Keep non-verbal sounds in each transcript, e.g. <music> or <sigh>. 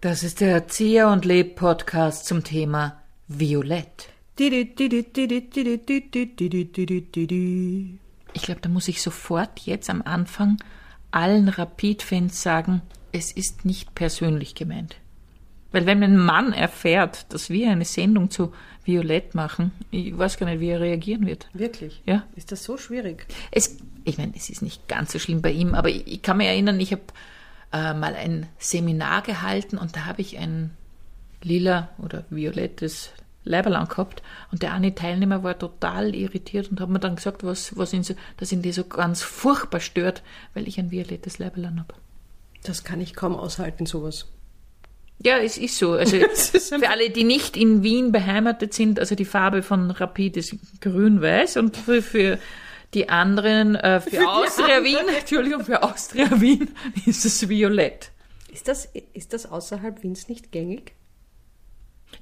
Das ist der Erzieher und Leb Podcast zum Thema Violett. Ich glaube, da muss ich sofort jetzt am Anfang allen Rapid-Fans sagen, es ist nicht persönlich gemeint. Weil wenn ein Mann erfährt, dass wir eine Sendung zu Violett machen, ich weiß gar nicht, wie er reagieren wird. Wirklich? Ja. Ist das so schwierig? Es, ich meine, es ist nicht ganz so schlimm bei ihm, aber ich, ich kann mich erinnern, ich habe äh, mal ein Seminar gehalten und da habe ich ein lila oder violettes Leiberl angehabt und der eine Teilnehmer war total irritiert und hat mir dann gesagt, was, was ihn so, dass ihn das so ganz furchtbar stört, weil ich ein violettes Leiberl habe. Das kann ich kaum aushalten, sowas. Ja, es ist so. Also <laughs> für alle, die nicht in Wien beheimatet sind, also die Farbe von Rapid ist grün-weiß und für, für die anderen, äh, für, Austria Wien, Entschuldigung, für Austria Wien <laughs> ist es violett. Ist das, ist das außerhalb Wiens nicht gängig?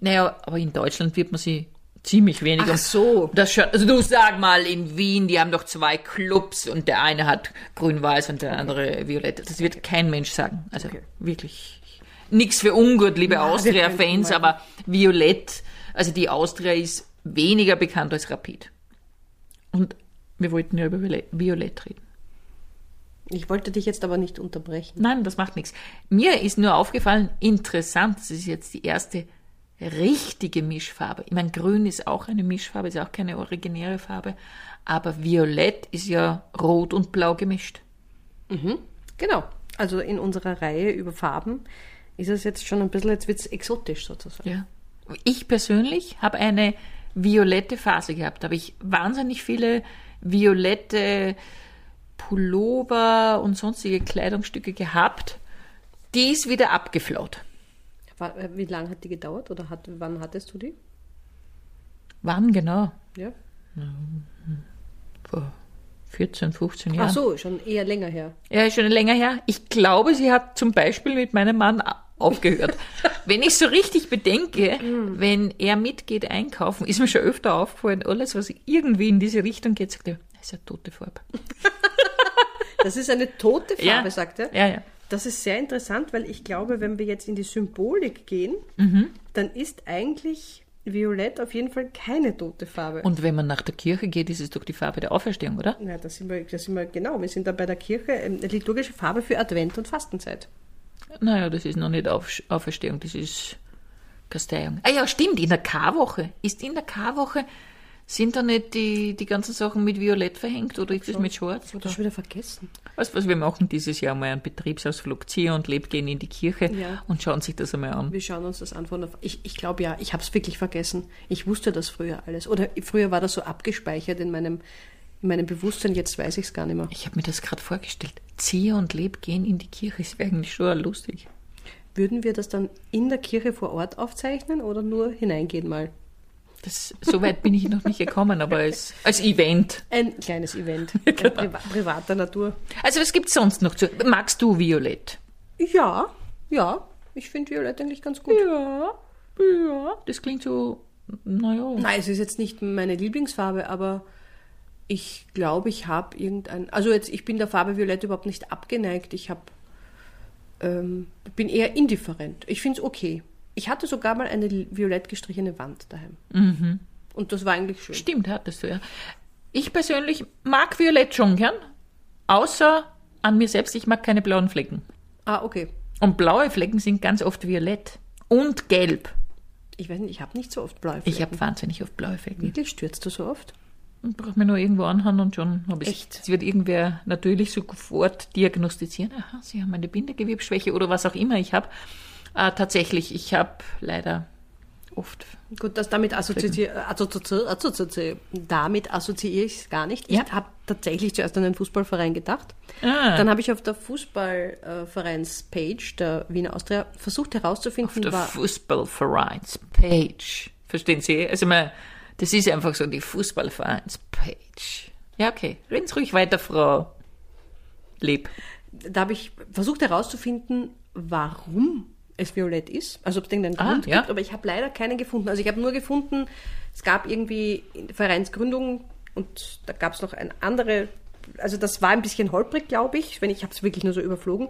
Naja, aber in Deutschland wird man sie ziemlich wenig. Ach so. Das schon, also du sag mal, in Wien, die haben doch zwei Clubs und der eine hat grün-weiß und der andere violett. Das wird kein Mensch sagen. Also Okay. wirklich nichts für ungut, liebe Austria-Fans, aber violett, also die Austria ist weniger bekannt als Rapid. Und wir wollten ja über Viole- Violett reden. Ich wollte dich jetzt aber nicht unterbrechen. Nein, das macht nichts. Mir ist nur aufgefallen, interessant, das ist jetzt die erste richtige Mischfarbe. Ich meine, grün ist auch eine Mischfarbe, ist auch keine originäre Farbe, aber violett ist ja rot und blau gemischt. Genau. Also in unserer Reihe über Farben ist es jetzt schon ein bisschen, jetzt wird es exotisch sozusagen. Ja. Ich persönlich habe eine violette Phase gehabt. Da habe ich wahnsinnig viele violette Pullover und sonstige Kleidungsstücke gehabt. Die ist wieder abgeflaut. Äh, Wie lange hat die gedauert oder hat, wann hattest du die? Wann genau? Ja. Vor 14, 15 Jahren. Ach so, schon eher länger her. Ja, schon länger her. Ich glaube, sie hat zum Beispiel mit meinem Mann aufgehört. wenn ich so richtig bedenke, <laughs> wenn er mitgeht einkaufen, ist mir schon öfter aufgefallen, alles, was irgendwie in diese Richtung geht, sagt er, das ist ja tote Farbe. <laughs> Das ist eine tote Farbe, Ja. sagt er. Ja, ja. Das ist sehr interessant, weil ich glaube, wenn wir jetzt in die Symbolik gehen, Mhm. dann ist eigentlich Violett auf jeden Fall keine tote Farbe. Und wenn man nach der Kirche geht, ist es doch die Farbe der Auferstehung, oder? ja, da sind, wir, da sind wir genau. Wir sind da bei der Kirche, ähm, liturgische Farbe für Advent und Fastenzeit. Naja, das ist noch nicht Auf Auferstehung, das ist Kasteiung. Ah ja, stimmt, in der Karwoche. Ist in der Karwoche, sind da nicht die, die ganzen Sachen mit Violett verhängt oder ist es mit Schwarz? Ich habe das schon wieder vergessen. Weißt was, wir machen dieses Jahr mal einen Betriebsausflug, ziehen und leb gehen in die Kirche Ja. und schauen sich das einmal an. Wir schauen uns das an von. Ich, ich glaube ja, ich habe es wirklich vergessen. Ich wusste das früher alles. Oder früher war das so abgespeichert in meinem, in meinem Bewusstsein, jetzt weiß ich es gar nicht mehr. Ich habe mir das gerade vorgestellt. Ziehe und leb gehen in die Kirche, wäre eigentlich schon lustig. Würden wir das dann in der Kirche vor Ort aufzeichnen oder nur hineingehen mal? Das, so weit bin ich noch nicht gekommen, aber als, als Event. Ein kleines Event, <laughs> ein priva privater Natur. Also was gibt's sonst noch zu? Magst du Violett? Ja, ja, ich finde Violett eigentlich ganz gut. Ja, ja. Das klingt so, naja. Nein, es ist jetzt nicht meine Lieblingsfarbe, aber ich glaube, ich habe irgendein. Also jetzt, ich bin der Farbe Violett überhaupt nicht abgeneigt. Ich habe, ähm, bin eher indifferent. Ich finde es okay. Ich hatte sogar mal eine violett gestrichene Wand daheim. Und das war eigentlich schön. Stimmt, hattest du ja. Ich persönlich mag Violett schon gern, außer an mir selbst, ich mag keine blauen Flecken. Ah, okay. Und blaue Flecken sind ganz oft violett und gelb. Ich weiß nicht, ich habe nicht so oft blaue Ich Flecken. habe wahnsinnig oft blaue Flecken. Wirklich stürzt du so oft? Ich brauche mir nur irgendwo anhaben und schon habe ich Echt? Es wird irgendwer natürlich sofort diagnostizieren, aha, Sie haben eine Bindegewebsschwäche oder was auch immer ich habe. Äh, tatsächlich, ich habe leider oft. Gut, das damit assoziiere assozi assozi damit assoziiere ich es gar nicht. Ja. Ich habe tatsächlich zuerst an einen Fußballverein gedacht. Ah, Dann habe ich auf der Fußballvereinspage der Wiener Austria versucht herauszufinden, der war, Fußballvereinspage. Verstehen Sie? Also man, das ist einfach so die Fußballvereinspage. Ja, okay. Reden Sie ruhig weiter, Frau Leb. da habe ich versucht herauszufinden, warum es violett ist. Also ob es irgendeinen Ah, Grund ja. gibt, aber ich habe leider keinen gefunden. Also ich habe nur gefunden, es gab irgendwie Vereinsgründung und da gab es noch eine andere also das war ein bisschen holprig, glaube ich, wenn ich habe es wirklich nur so überflogen.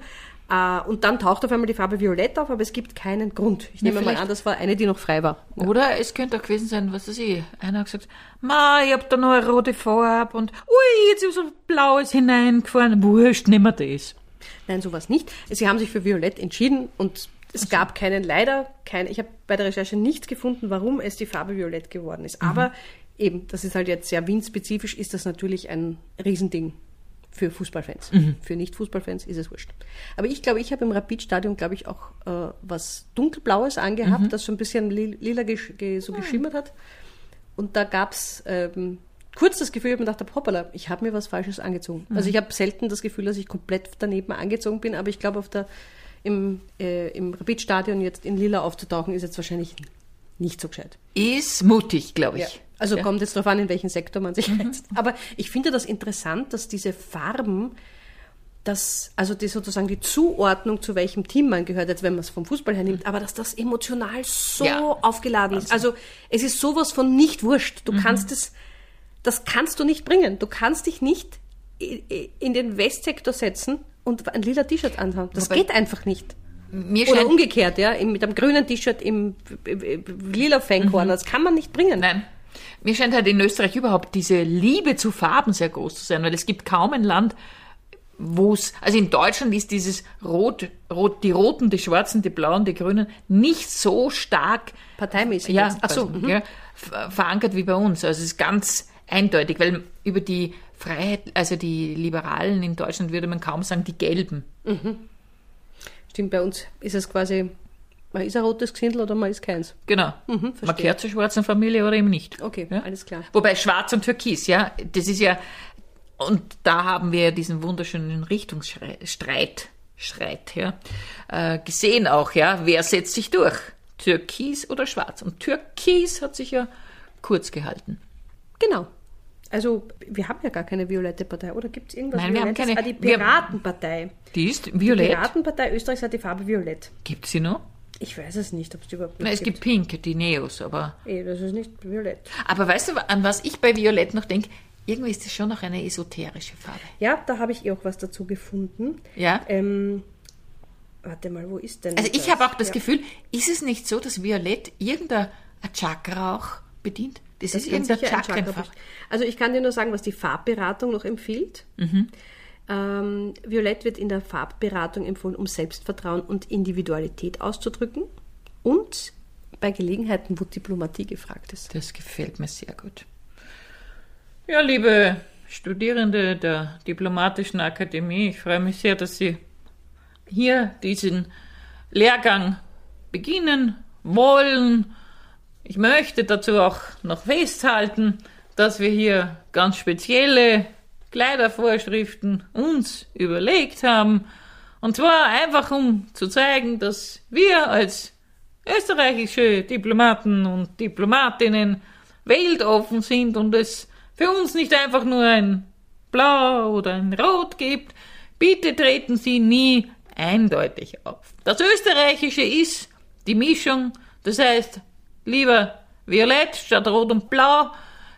Äh, und dann taucht auf einmal die Farbe Violett auf, aber es gibt keinen Grund. Ich Ja, nehme mal an, das war eine, die noch frei war. Oder es könnte auch gewesen sein, was weiß ich, einer hat gesagt, ma, ich hab da noch eine rote Farbe und ui, jetzt ist so blaues hineingefahren. Wurscht, nehmen wir das. Nein, sowas nicht. Sie haben sich für Violett entschieden und es gab keinen, leider, kein, ich habe bei der Recherche nichts gefunden, warum es die Farbe Violett geworden ist. Aber eben, das ist halt jetzt sehr Wien-spezifisch, ist das natürlich ein Riesending für Fußballfans. Für Nicht-Fußballfans ist es wurscht. Aber ich glaube, ich habe im Rapid-Stadion, glaube ich, auch äh, was dunkelblaues angehabt, das so ein bisschen li- lila gesch ge so geschimmert hat. Und da gab's ähm, kurz das Gefühl, ich habe mir gedacht, hoppala, ich habe mir was Falsches angezogen. Also ich habe selten das Gefühl, dass ich komplett daneben angezogen bin, aber ich glaube, auf der im, äh, im Rapid-Stadion jetzt in Lila aufzutauchen, ist jetzt wahrscheinlich nicht so gescheit. Ist mutig, glaube ich. Also Ja. kommt jetzt darauf an, in welchen Sektor man sich reizt. Aber ich finde das interessant, dass diese Farben, das, also die sozusagen die Zuordnung, zu welchem Team man gehört, jetzt wenn man es vom Fußball her nimmt, aber dass das emotional so Ja. aufgeladen ist. Also es ist sowas von nicht wurscht. Du kannst es, das kannst du nicht bringen. Du kannst dich nicht in den Westsektor setzen und ein lila T-Shirt anhaben. Das Wobei- geht einfach nicht. Mir Oder scheint, umgekehrt, ja, mit einem grünen T-Shirt im lila Fancorner. Das kann man nicht bringen. nein, mir scheint halt in Österreich überhaupt diese Liebe zu Farben sehr groß zu sein, weil es gibt kaum ein Land, wo es, also in Deutschland ist dieses Rot, Rot, die Roten, die Schwarzen, die Blauen, die Grünen nicht so stark Parteimäßig. ja. Ach so. mhm. ja, ver- verankert wie bei uns. Also es ist ganz eindeutig, weil über die Freiheit, also die Liberalen in Deutschland würde man kaum sagen, die Gelben. Stimmt, bei uns ist es quasi, man ist ein rotes Gesindel oder man ist keins. Genau. Mhm, man gehört zur schwarzen Familie oder eben nicht. Okay, Ja? alles klar. Wobei Schwarz und Türkis, ja, das ist ja, und da haben wir diesen wunderschönen Richtungsstreit, Streit, ja, äh, gesehen auch, ja, wer setzt sich durch? Türkis oder Schwarz? Und Türkis hat sich ja kurz gehalten. Genau. Also, wir haben ja gar keine violette Partei. Oder gibt es irgendwas Nein, wir haben keine- Ah, die Piratenpartei. Die ist Die violett. Piratenpartei Österreichs hat die Farbe violett. Gibt sie noch? Ich weiß es nicht, ob es die überhaupt Na, es gibt Pink, die Neos, aber. Eh, das ist nicht violett. Aber weißt du, an was ich bei Violett noch denke? Irgendwie ist das schon noch eine esoterische Farbe. Ja, da habe ich eh auch was dazu gefunden. Ja? Ähm, warte mal, wo ist denn Also ich habe auch das Ja. Gefühl, ist es nicht so, dass Violett irgendein ein Chakra auch bedient? Das, Das ist irgendein Chakrenfach. Also ich kann dir nur sagen, was die Farbberatung noch empfiehlt. Mhm. Ähm, Violett wird in der Farbberatung empfohlen, um Selbstvertrauen und Individualität auszudrücken und bei Gelegenheiten, wo Diplomatie gefragt ist. Das gefällt mir sehr gut. Ja, liebe Studierende der Diplomatischen Akademie, ich freue mich sehr, dass Sie hier diesen Lehrgang beginnen wollen. Ich möchte dazu auch noch festhalten, dass wir hier ganz spezielle Kleidervorschriften uns überlegt haben. Und zwar einfach, um zu zeigen, dass wir als österreichische Diplomaten und Diplomatinnen weltoffen sind und es für uns nicht einfach nur ein Blau oder ein Rot gibt. Bitte treten Sie nie eindeutig auf. Das Österreichische ist die Mischung, das heißt lieber Violett statt Rot und Blau,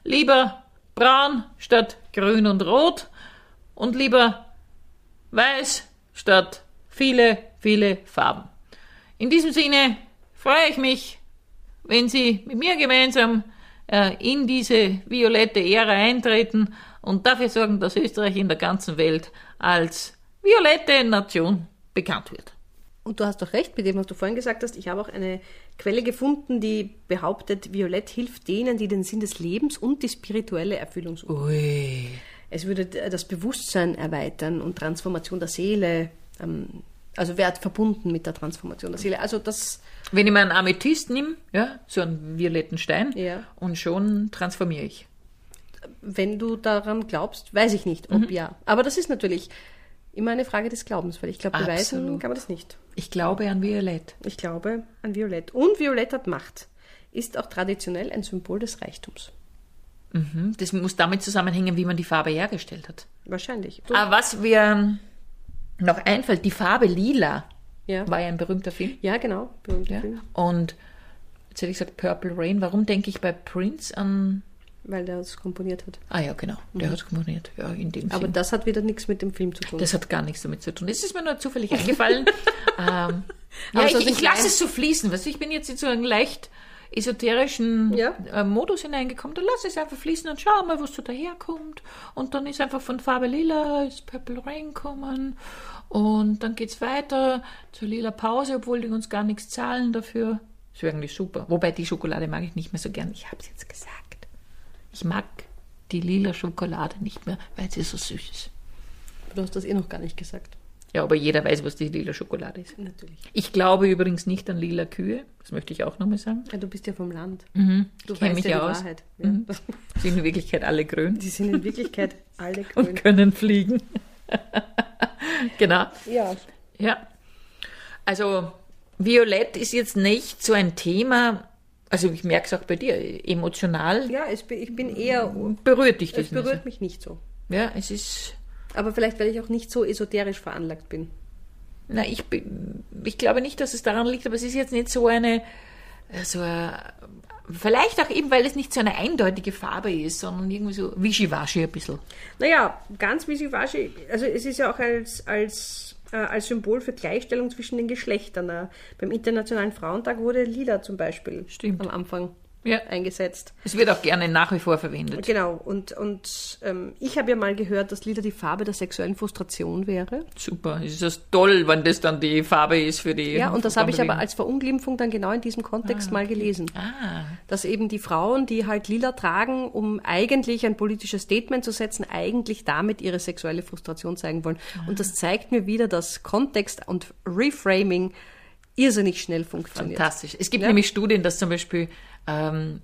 lieber Braun statt Grün und Rot und lieber Weiß statt viele, viele Farben. In diesem Sinne freue ich mich, wenn Sie mit mir gemeinsam äh, in diese violette Ära eintreten und dafür sorgen, dass Österreich in der ganzen Welt als violette Nation bekannt wird. Und du hast doch recht mit dem, was du vorhin gesagt hast. Ich habe auch eine Quelle gefunden, die behauptet, Violett hilft denen, die den Sinn des Lebens und die spirituelle Erfüllung suchen. Ui. Es würde das Bewusstsein erweitern und Transformation der Seele, ähm, also Wert verbunden mit der Transformation der Seele. Also das, Wenn ich mir einen Amethyst nehme, ja, so einen violetten Stein, Ja. und schon transformiere ich. wenn du daran glaubst, weiß ich nicht, ob ja. Aber das ist natürlich immer eine Frage des Glaubens, weil ich glaube, beweisen kann man das nicht. Ich glaube an Violett. Ich glaube an Violett. Und Violett hat Macht. Ist auch traditionell ein Symbol des Reichtums. Mhm. Das muss damit zusammenhängen, wie man die Farbe hergestellt hat. Wahrscheinlich. Du, Aber was mir noch einfällt, die Farbe Lila ja. war ja ein berühmter Film. ja, genau. Berühmter Ja? Film. Und jetzt hätte ich gesagt Purple Rain. Warum denke ich bei Prince an weil der es komponiert hat. Ah ja, genau. Der hat komponiert. Ja, in dem Aber Sinn. das hat wieder nichts mit dem Film zu tun. Das hat gar nichts damit zu tun. Das ist mir nur zufällig eingefallen. <laughs> ähm, Aber ja, so ich, ich lasse es so fließen. Weißt du, ich bin jetzt in so einen leicht esoterischen Ja. äh, Modus hineingekommen. Dann lass es einfach fließen und schau mal, was so daherkommt. Und dann ist einfach von Farbe Lila ist Purple Rain kommen. Und dann geht's weiter zur lila Pause, obwohl die uns gar nichts zahlen dafür. Das wäre eigentlich super. Wobei die Schokolade mag ich nicht mehr so gern. Ich habe es jetzt gesagt. Ich mag die lila Schokolade nicht mehr, weil sie so süß ist. Du hast das eh noch gar nicht gesagt. Ja, aber jeder weiß, was die lila Schokolade ist. Natürlich. Ich glaube übrigens nicht an lila Kühe. Das möchte ich auch nochmal sagen. Ja, du bist ja vom Land. Mhm. Du mich ja ja die aus. Wahrheit. Ja. Sind in Wirklichkeit alle grün Die sind in Wirklichkeit <laughs> alle und grün. können fliegen. <laughs> genau. Ja. Ja. Also, Violett ist jetzt nicht so ein Thema, also ich merke es auch bei dir, emotional Ja, es, ich bin eher. berührt dich das Es nicht berührt mich nicht so. Ja, es ist, Aber vielleicht, weil ich auch nicht so esoterisch veranlagt bin. na, ich, ich glaube nicht, dass es daran liegt, aber es ist jetzt nicht so eine, äh, so eine, vielleicht auch eben, weil es nicht so eine eindeutige Farbe ist, sondern irgendwie so wischiwaschi ein bisschen. Naja, ganz wischiwaschi. Also, es ist ja auch als, als, äh, als Symbol für Gleichstellung zwischen den Geschlechtern. Äh, beim Internationalen Frauentag wurde Lila zum Beispiel Stimmt. am Anfang Ja. eingesetzt. Es wird auch gerne nach wie vor verwendet. Genau, und, und ähm, ich habe ja mal gehört, dass Lila die Farbe der sexuellen Frustration wäre. Super. Ist das toll, wenn das dann die Farbe ist für die. Ja, und das habe ich aber als Verunglimpfung dann genau in diesem Kontext mal gelesen. Ah, Dass eben die Frauen, die halt lila tragen, um eigentlich ein politisches Statement zu setzen, eigentlich damit ihre sexuelle Frustration zeigen wollen. Und das zeigt mir wieder, dass Kontext und Reframing irrsinnig schnell funktioniert. fantastisch. Es gibt Ja. nämlich Studien, dass zum Beispiel ähm,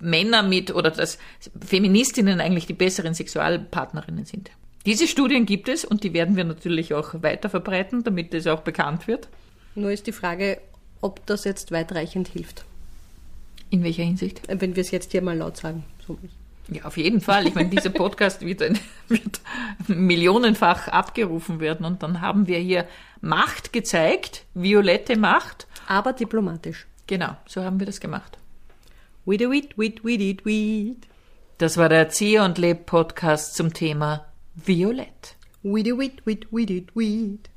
Männer mit oder dass Feministinnen eigentlich die besseren Sexualpartnerinnen sind. Diese Studien gibt es und die werden wir natürlich auch weiter verbreiten, damit es auch bekannt wird. Nur ist die Frage, ob das jetzt weitreichend hilft. In welcher Hinsicht? Äh, Wenn wir es jetzt hier mal laut sagen. So. Ja, auf jeden Fall. Ich meine, dieser Podcast wird, <laughs> wird millionenfach abgerufen werden und dann haben wir hier Macht gezeigt, violette Macht. Aber diplomatisch. Genau, so haben wir das gemacht. Weed, weed, weed, weed, weed. Das war der Erzieher und Leb Podcast zum Thema Violett. Weed, weed, weed, weed, weed.